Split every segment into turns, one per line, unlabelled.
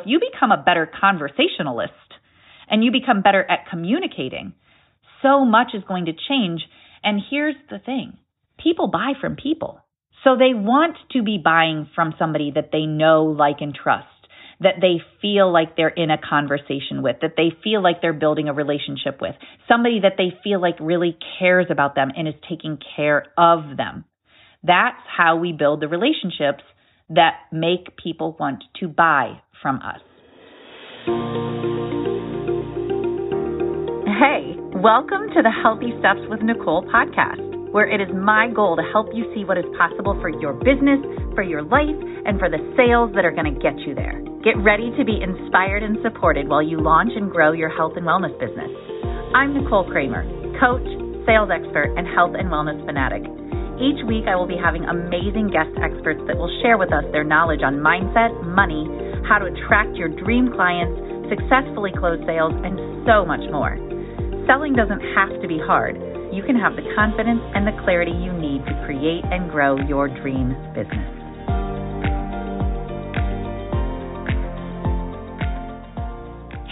If you become a better conversationalist and you become better at communicating, so much is going to change. And here's the thing people buy from people. So they want to be buying from somebody that they know, like, and trust, that they feel like they're in a conversation with, that they feel like they're building a relationship with, somebody that they feel like really cares about them and is taking care of them. That's how we build the relationships that make people want to buy from us. Hey, welcome to the Healthy Steps with Nicole podcast, where it is my goal to help you see what is possible for your business, for your life, and for the sales that are going to get you there. Get ready to be inspired and supported while you launch and grow your health and wellness business. I'm Nicole Kramer, coach, sales expert, and health and wellness fanatic. Each week, I will be having amazing guest experts that will share with us their knowledge on mindset, money, how to attract your dream clients, successfully close sales, and so much more. Selling doesn't have to be hard. You can have the confidence and the clarity you need to create and grow your dream business.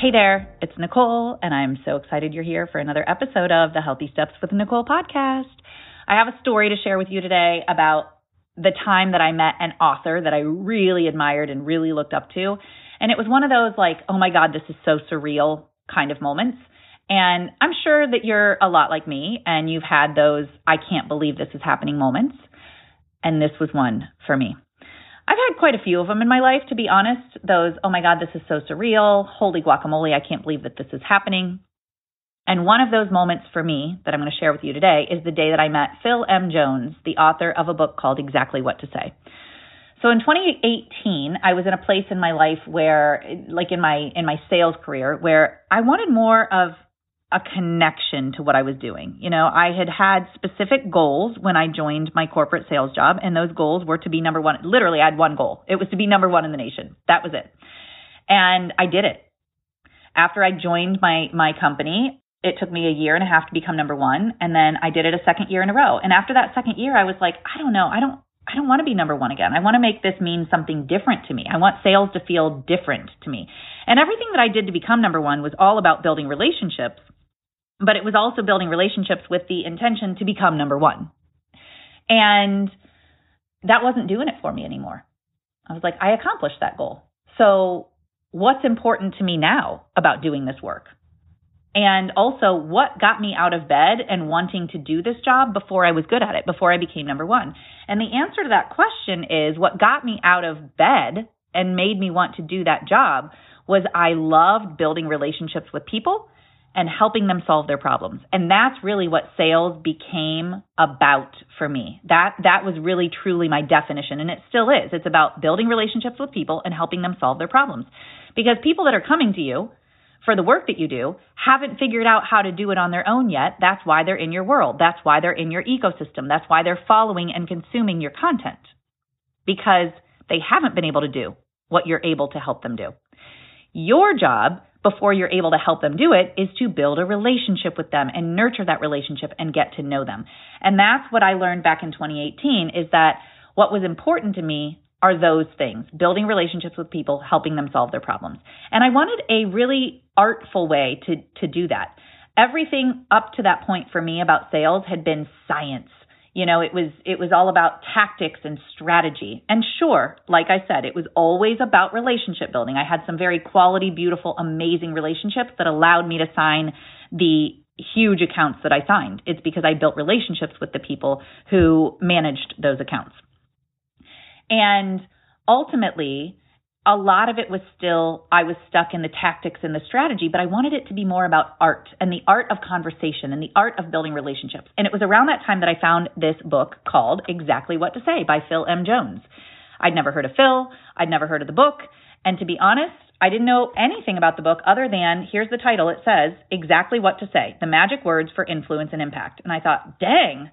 Hey there, it's Nicole, and I'm so excited you're here for another episode of the Healthy Steps with Nicole podcast. I have a story to share with you today about the time that I met an author that I really admired and really looked up to. And it was one of those like, oh my God, this is so surreal kind of moments. And I'm sure that you're a lot like me and you've had those, I can't believe this is happening moments. And this was one for me. I've had quite a few of them in my life, to be honest. Those, oh my God, this is so surreal. Holy guacamole, I can't believe that this is happening. And one of those moments for me that I'm going to share with you today is the day that I met Phil M. Jones, the author of a book called Exactly What to Say. So in 2018, I was in a place in my life where, like in my in my sales career, where I wanted more of a connection to what I was doing. You know, I had had specific goals when I joined my corporate sales job, and those goals were to be number one. Literally, I had one goal. It was to be number one in the nation. That was it. And I did it. After I joined my my company, it took me a year and a half to become number one and then i did it a second year in a row. And after that second year i was like i don't know i don't i don't want to be number one again. I want to make this mean something different to me. I want sales to feel different to me. And everything that i did to become number one was all about building relationships but it was also building relationships with the intention to become number one. And that wasn't doing it for me anymore. I was like i accomplished that goal. So what's important to me now about doing this work and also what got me out of bed and wanting to do this job before I was good at it, before I became number one. And the answer to that question is what got me out of bed and made me want to do that job was I loved building relationships with people and helping them solve their problems. And that's really what sales became about for me. That that was really truly my definition and it still is. It's about building relationships with people and helping them solve their problems. Because people that are coming to you for the work that you do haven't figured out how to do it on their own yet. That's why they're in your world. That's why they're in your ecosystem. That's why they're following and consuming your content because they haven't been able to do what you're able to help them do. Your job before you're able to help them do it is to build a relationship with them and nurture that relationship and get to know them. And that's what I learned back in 2018 is that what was important to me are those things building relationships with people, helping them solve their problems. And I wanted a really artful way to, to do that. Everything up to that point for me about sales had been science. You know, it was it was all about tactics and strategy. And sure, like I said, it was always about relationship building. I had some very quality, beautiful, amazing relationships that allowed me to sign the huge accounts that I signed. It's because I built relationships with the people who managed those accounts. And ultimately, a lot of it was still, I was stuck in the tactics and the strategy, but I wanted it to be more about art and the art of conversation and the art of building relationships. And it was around that time that I found this book called Exactly What to Say by Phil M. Jones. I'd never heard of Phil, I'd never heard of the book. And to be honest, I didn't know anything about the book other than here's the title. It says Exactly What to Say The Magic Words for Influence and Impact. And I thought, dang,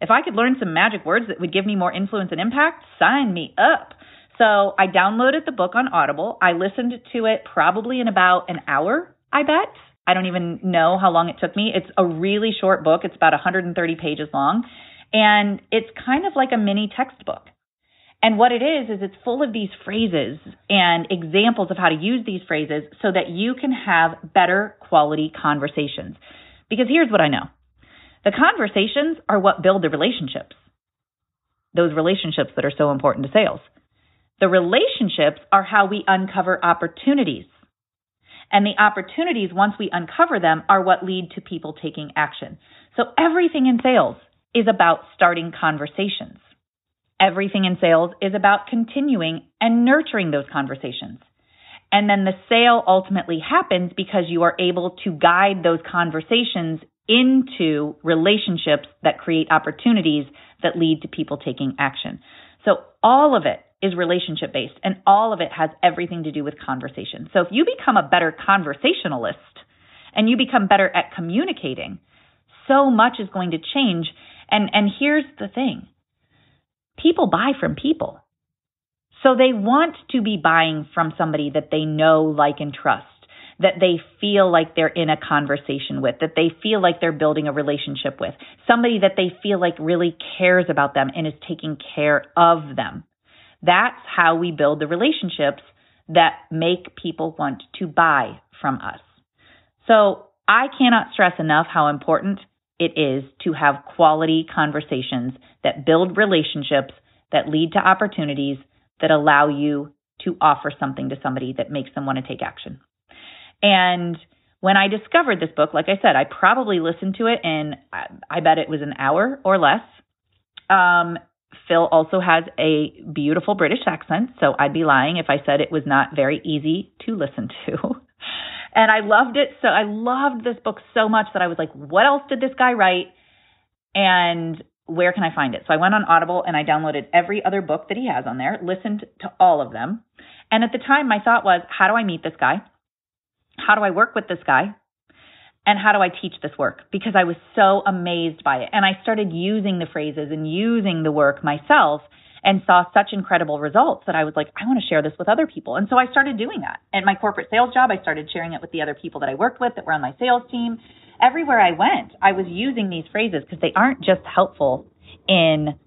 if I could learn some magic words that would give me more influence and impact, sign me up. So I downloaded the book on Audible. I listened to it probably in about an hour, I bet. I don't even know how long it took me. It's a really short book. It's about 130 pages long. And it's kind of like a mini textbook. And what it is, is it's full of these phrases and examples of how to use these phrases so that you can have better quality conversations. Because here's what I know the conversations are what build the relationships, those relationships that are so important to sales. The relationships are how we uncover opportunities. And the opportunities, once we uncover them, are what lead to people taking action. So everything in sales is about starting conversations. Everything in sales is about continuing and nurturing those conversations. And then the sale ultimately happens because you are able to guide those conversations into relationships that create opportunities that lead to people taking action. So all of it is relationship based and all of it has everything to do with conversation. So if you become a better conversationalist and you become better at communicating, so much is going to change. And, and here's the thing. People buy from people. So they want to be buying from somebody that they know, like, and trust, that they feel like they're in a conversation with, that they feel like they're building a relationship with, somebody that they feel like really cares about them and is taking care of them. That's how we build the relationships that make people want to buy from us. So I cannot stress enough how important it is to have quality conversations that build relationships that lead to opportunities that allow you to offer something to somebody that makes them want to take action. And when I discovered this book, like I said, I probably listened to it in, I bet it was an hour or less. Um, Phil also has a beautiful British accent, so I'd be lying if I said it was not very easy to listen to. and I loved it so I loved this book so much that I was like, what else did this guy write? And where can I find it? So I went on Audible and I downloaded every other book that he has on there, listened to all of them. And at the time my thought was, how do I meet this guy? How do I work with this guy? and how do I teach this work? Because I was so amazed by it. And I started using the phrases and using the work myself and saw such incredible results that I was like, I want to share this with other people. And so I started doing that. At my corporate sales job, I started sharing it with the other people that I worked with that were on my sales team. Everywhere I went, I was using these phrases because they aren't just helpful in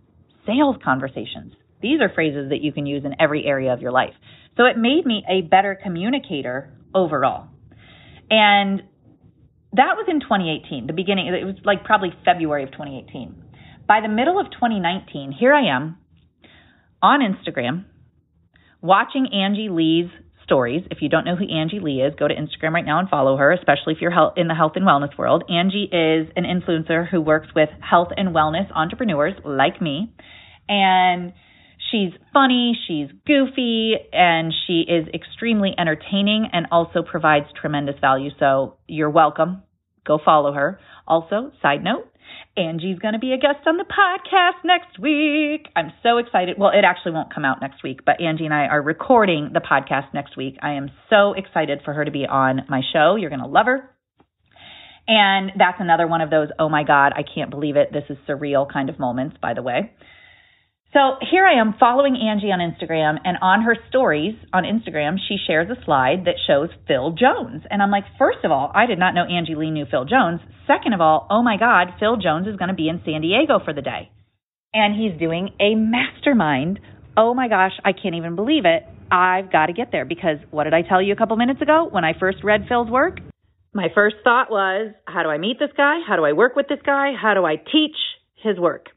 sales conversations. These are phrases that you can use in every area of your life. So it made me a better communicator overall. And that was in 2018, the beginning, it was like probably February of 2018. By the middle of 2019, here I am on Instagram watching Angie Lee's stories. If you don't know who Angie Lee is, go to Instagram right now and follow her, especially if you're in the health and wellness world. Angie is an influencer who works with health and wellness entrepreneurs like me. And she's funny, she's goofy, and she is extremely entertaining and also provides tremendous value. So you're welcome. Go follow her. Also, side note, Angie's going to be a guest on the podcast next week. I'm so excited. Well, it actually won't come out next week, but Angie and I are recording the podcast next week. I am so excited for her to be on my show. You're going to love her. And that's another one of those, oh my God, I can't believe it. This is surreal kind of moments, by the way. So here I am following Angie on Instagram, and on her stories on Instagram, she shares a slide that shows Phil Jones. And I'm like, first of all, I did not know Angie Lee knew Phil Jones. Second of all, oh my God, Phil Jones is going to be in San Diego for the day. And he's doing a mastermind. Oh my gosh, I can't even believe it. I've got to get there because what did I tell you a couple minutes ago when I first read Phil's work? My first thought was, how do I meet this guy? How do I work with this guy? How do I teach his work?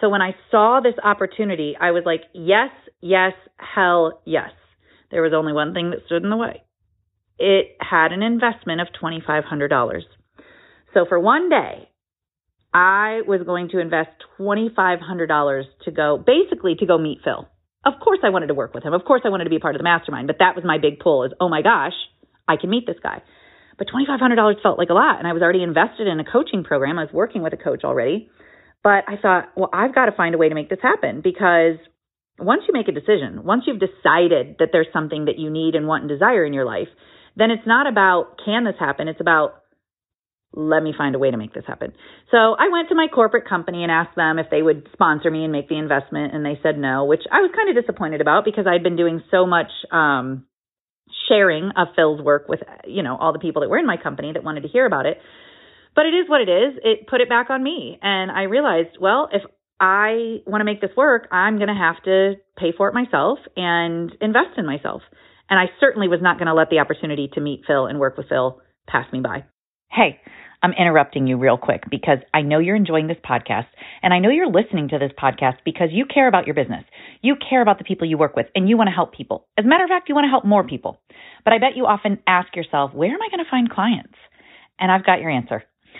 So when I saw this opportunity, I was like, yes, yes, hell yes. There was only one thing that stood in the way. It had an investment of $2,500. So for one day, I was going to invest $2,500 to go, basically to go meet Phil. Of course I wanted to work with him. Of course I wanted to be part of the mastermind, but that was my big pull is, oh my gosh, I can meet this guy. But $2,500 felt like a lot. And I was already invested in a coaching program. I was working with a coach already. But I thought, well, I've got to find a way to make this happen because once you make a decision, once you've decided that there's something that you need and want and desire in your life, then it's not about can this happen? It's about let me find a way to make this happen. So I went to my corporate company and asked them if they would sponsor me and make the investment, and they said no, which I was kind of disappointed about because I'd been doing so much um, sharing of Phil's work with you know all the people that were in my company that wanted to hear about it. But it is what it is. It put it back on me. And I realized, well, if I want to make this work, I'm going to have to pay for it myself and invest in myself. And I certainly was not going to let the opportunity to meet Phil and work with Phil pass me by. Hey, I'm interrupting you real quick because I know you're enjoying this podcast and I know you're listening to this podcast because you care about your business. You care about the people you work with and you want to help people. As a matter of fact, you want to help more people. But I bet you often ask yourself, where am I going to find clients? And I've got your answer.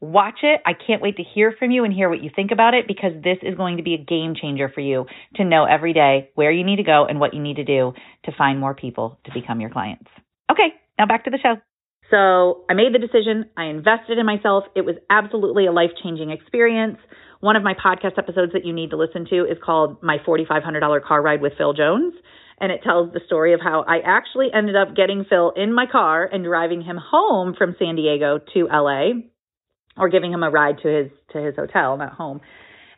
Watch it. I can't wait to hear from you and hear what you think about it because this is going to be a game changer for you to know every day where you need to go and what you need to do to find more people to become your clients. Okay, now back to the show. So I made the decision. I invested in myself. It was absolutely a life changing experience. One of my podcast episodes that you need to listen to is called My $4,500 Car Ride with Phil Jones. And it tells the story of how I actually ended up getting Phil in my car and driving him home from San Diego to LA or giving him a ride to his to his hotel, not home.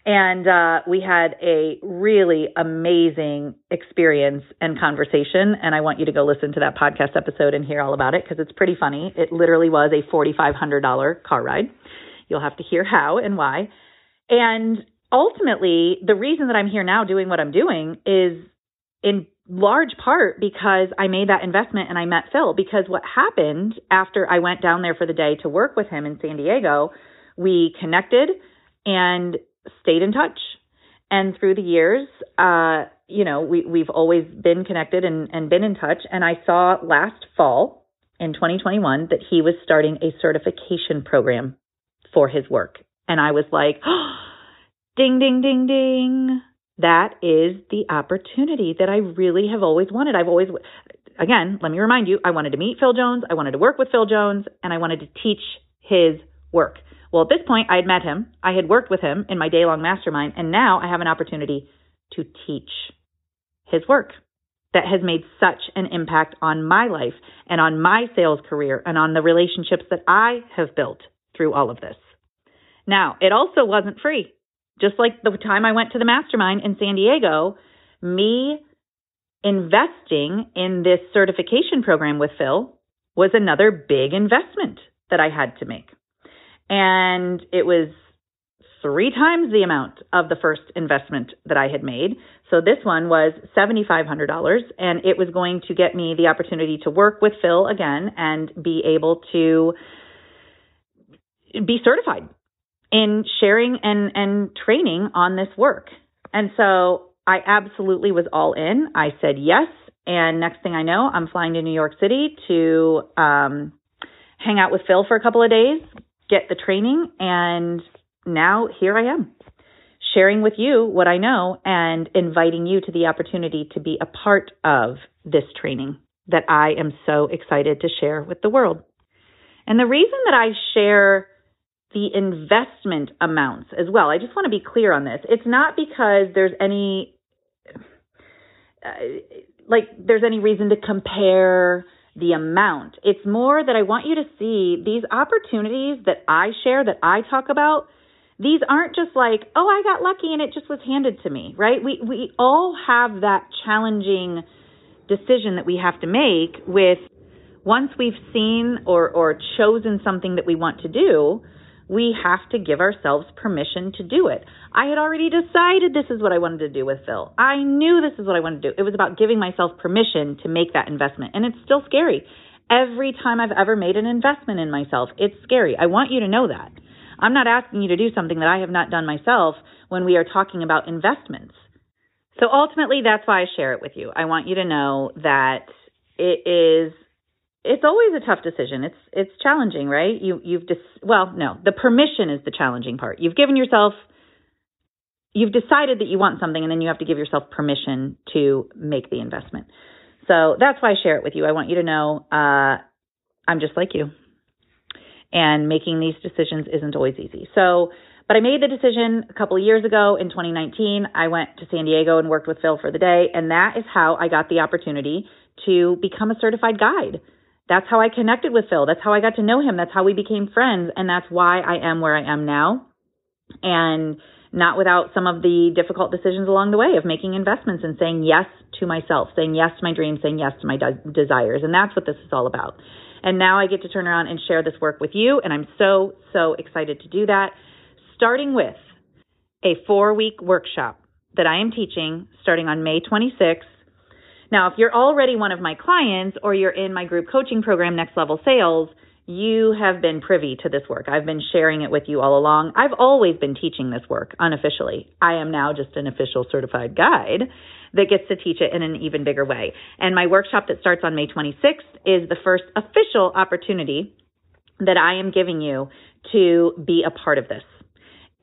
And uh, we had a really amazing experience and conversation. And I want you to go listen to that podcast episode and hear all about it because it's pretty funny. It literally was a $4,500 car ride. You'll have to hear how and why. And ultimately, the reason that I'm here now doing what I'm doing is in large part because I made that investment and I met Phil. Because what happened after I went down there for the day to work with him in San Diego, we connected and stayed in touch. And through the years, uh, you know, we, we've always been connected and, and been in touch. And I saw last fall in 2021 that he was starting a certification program for his work. And I was like, ding, ding, ding, ding that is the opportunity that I really have always wanted. I've always, again, let me remind you, I wanted to meet Phil Jones, I wanted to work with Phil Jones, and I wanted to teach his work. Well, at this point, I had met him, I had worked with him in my day long mastermind, and now I have an opportunity to teach his work that has made such an impact on my life and on my sales career and on the relationships that I have built through all of this. Now, it also wasn't free. Just like the time I went to the mastermind in San Diego, me investing in this certification program with Phil was another big investment that I had to make. And it was three times the amount of the first investment that I had made. So this one was $7,500 and it was going to get me the opportunity to work with Phil again and be able to be certified in sharing and, and training on this work. And so I absolutely was all in. I said yes. And next thing I know, I'm flying to New York City to um, hang out with Phil for a couple of days, get the training, and now here I am sharing with you what I know and inviting you to the opportunity to be a part of this training that I am so excited to share with the world. And the reason that I share the investment amounts as well. I just want to be clear on this. It's not because there's any uh, like there's any reason to compare the amount. It's more that I want you to see these opportunities that I share that I talk about. These aren't just like, "Oh, I got lucky and it just was handed to me," right? We we all have that challenging decision that we have to make with once we've seen or or chosen something that we want to do, we have to give ourselves permission to do it. I had already decided this is what I wanted to do with Phil. I knew this is what I wanted to do. It was about giving myself permission to make that investment. And it's still scary. Every time I've ever made an investment in myself, it's scary. I want you to know that. I'm not asking you to do something that I have not done myself when we are talking about investments. So ultimately, that's why I share it with you. I want you to know that it is it's always a tough decision. It's it's challenging, right? You you've just well, no, the permission is the challenging part. You've given yourself you've decided that you want something and then you have to give yourself permission to make the investment. So that's why I share it with you. I want you to know uh, I'm just like you. And making these decisions isn't always easy. So But I made the decision a couple of years ago in 2019. I went to San Diego and worked with Phil for the day, and that is how I got the opportunity to become a certified guide. That's how I connected with Phil. That's how I got to know him. That's how we became friends, and that's why I am where I am now. And not without some of the difficult decisions along the way of making investments and saying yes to myself, saying yes to my dreams, saying yes to my de- desires. And that's what this is all about. And now I get to turn around and share this work with you. And I'm so, so excited to do that. Starting with a four week workshop that I am teaching starting on May 26th. Now, if you're already one of my clients or you're in my group coaching program, Next Level Sales, you have been privy to this work. I've been sharing it with you all along. I've always been teaching this work unofficially. I am now just an official certified guide that gets to teach it in an even bigger way. And my workshop that starts on May 26th is the first official opportunity that I am giving you to be a part of this.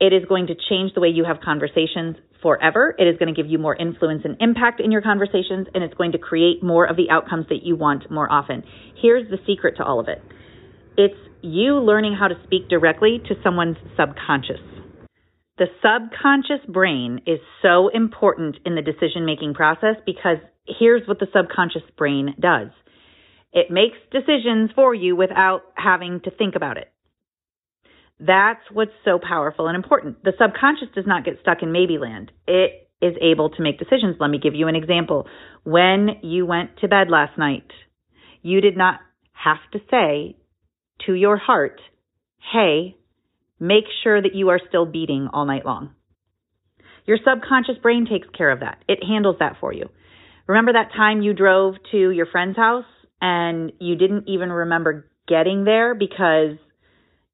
It is going to change the way you have conversations forever. It is going to give you more influence and impact in your conversations, and it's going to create more of the outcomes that you want more often. Here's the secret to all of it it's you learning how to speak directly to someone's subconscious. The subconscious brain is so important in the decision making process because here's what the subconscious brain does it makes decisions for you without having to think about it. That's what's so powerful and important. The subconscious does not get stuck in maybe land. It is able to make decisions. Let me give you an example. When you went to bed last night, you did not have to say to your heart, hey, make sure that you are still beating all night long. Your subconscious brain takes care of that. It handles that for you. Remember that time you drove to your friend's house and you didn't even remember getting there because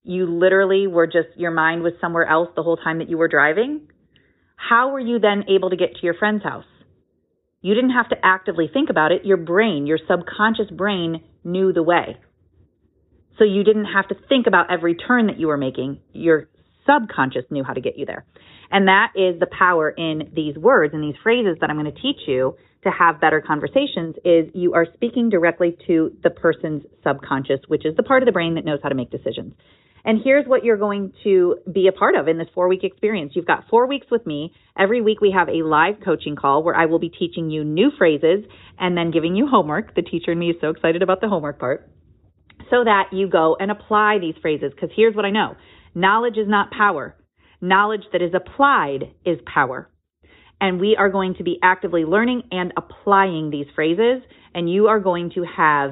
you literally were just, your mind was somewhere else the whole time that you were driving? How were you then able to get to your friend's house? You didn't have to actively think about it. Your brain, your subconscious brain knew the way. So you didn't have to think about every turn that you were making. Your subconscious knew how to get you there. And that is the power in these words and these phrases that I'm going to teach you to have better conversations is you are speaking directly to the person's subconscious, which is the part of the brain that knows how to make decisions. And here's what you're going to be a part of in this four week experience. You've got four weeks with me. Every week we have a live coaching call where I will be teaching you new phrases and then giving you homework. The teacher and me is so excited about the homework part so that you go and apply these phrases. Because here's what I know knowledge is not power, knowledge that is applied is power. And we are going to be actively learning and applying these phrases, and you are going to have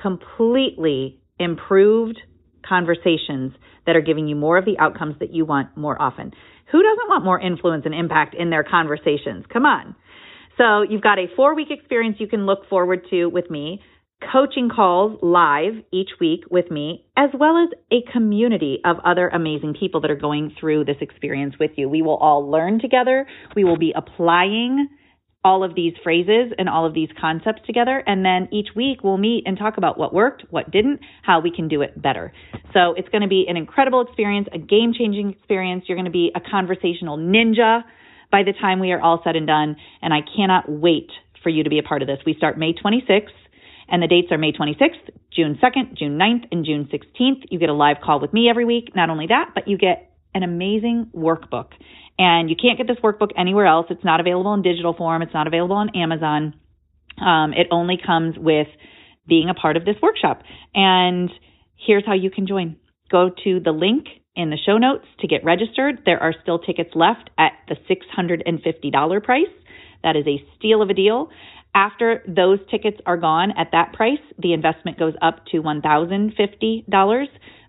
completely improved conversations that are giving you more of the outcomes that you want more often. Who doesn't want more influence and impact in their conversations? Come on. So you've got a four week experience you can look forward to with me coaching calls live each week with me, as well as a community of other amazing people that are going through this experience with you. We will all learn together. We will be applying all of these phrases and all of these concepts together. And then each week we'll meet and talk about what worked, what didn't, how we can do it better. So it's going to be an incredible experience, a game changing experience. You're going to be a conversational ninja by the time we are all said and done. And I cannot wait for you to be a part of this. We start May 26th. And the dates are May 26th, June 2nd, June 9th, and June 16th. You get a live call with me every week. Not only that, but you get an amazing workbook. And you can't get this workbook anywhere else. It's not available in digital form. It's not available on Amazon. Um, it only comes with being a part of this workshop. And here's how you can join. Go to the link in the show notes to get registered. There are still tickets left at the $650 price. That is a steal of a deal. After those tickets are gone at that price, the investment goes up to $1,050.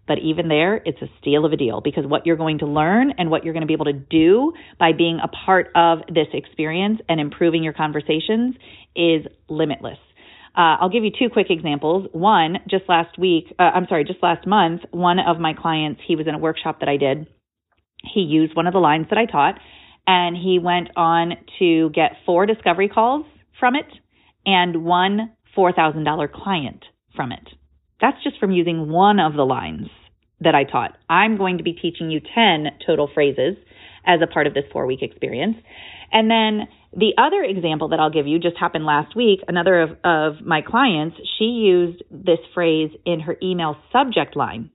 But even there, it's a steal of a deal because what you're going to learn and what you're going to be able to do by being a part of this experience and improving your conversations is limitless. Uh, I'll give you two quick examples. One, just last week, uh, I'm sorry, just last month, one of my clients, he was in a workshop that I did. He used one of the lines that I taught and he went on to get four discovery calls from it and one $4,000 client from it. That's just from using one of the lines that I taught. I'm going to be teaching you 10 total phrases as a part of this four week experience. And then the other example that I'll give you just happened last week. Another of, of my clients, she used this phrase in her email subject line.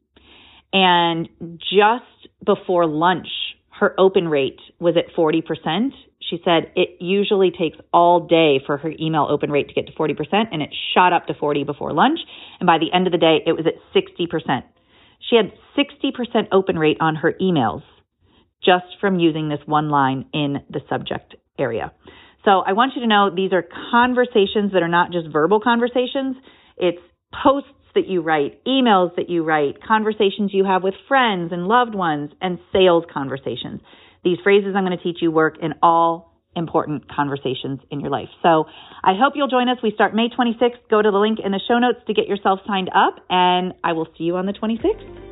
And just before lunch, her open rate was at 40%. She said it usually takes all day for her email open rate to get to 40%, and it shot up to 40 before lunch. And by the end of the day, it was at 60%. She had 60% open rate on her emails just from using this one line in the subject area. So I want you to know these are conversations that are not just verbal conversations. It's posts that you write, emails that you write, conversations you have with friends and loved ones, and sales conversations. These phrases I'm going to teach you work in all important conversations in your life. So I hope you'll join us. We start May 26th. Go to the link in the show notes to get yourself signed up, and I will see you on the 26th.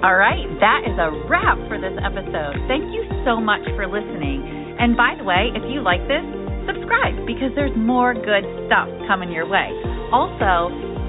All right, that is a wrap for this episode. Thank you so much for listening. And by the way, if you like this, subscribe because there's more good stuff coming your way. Also,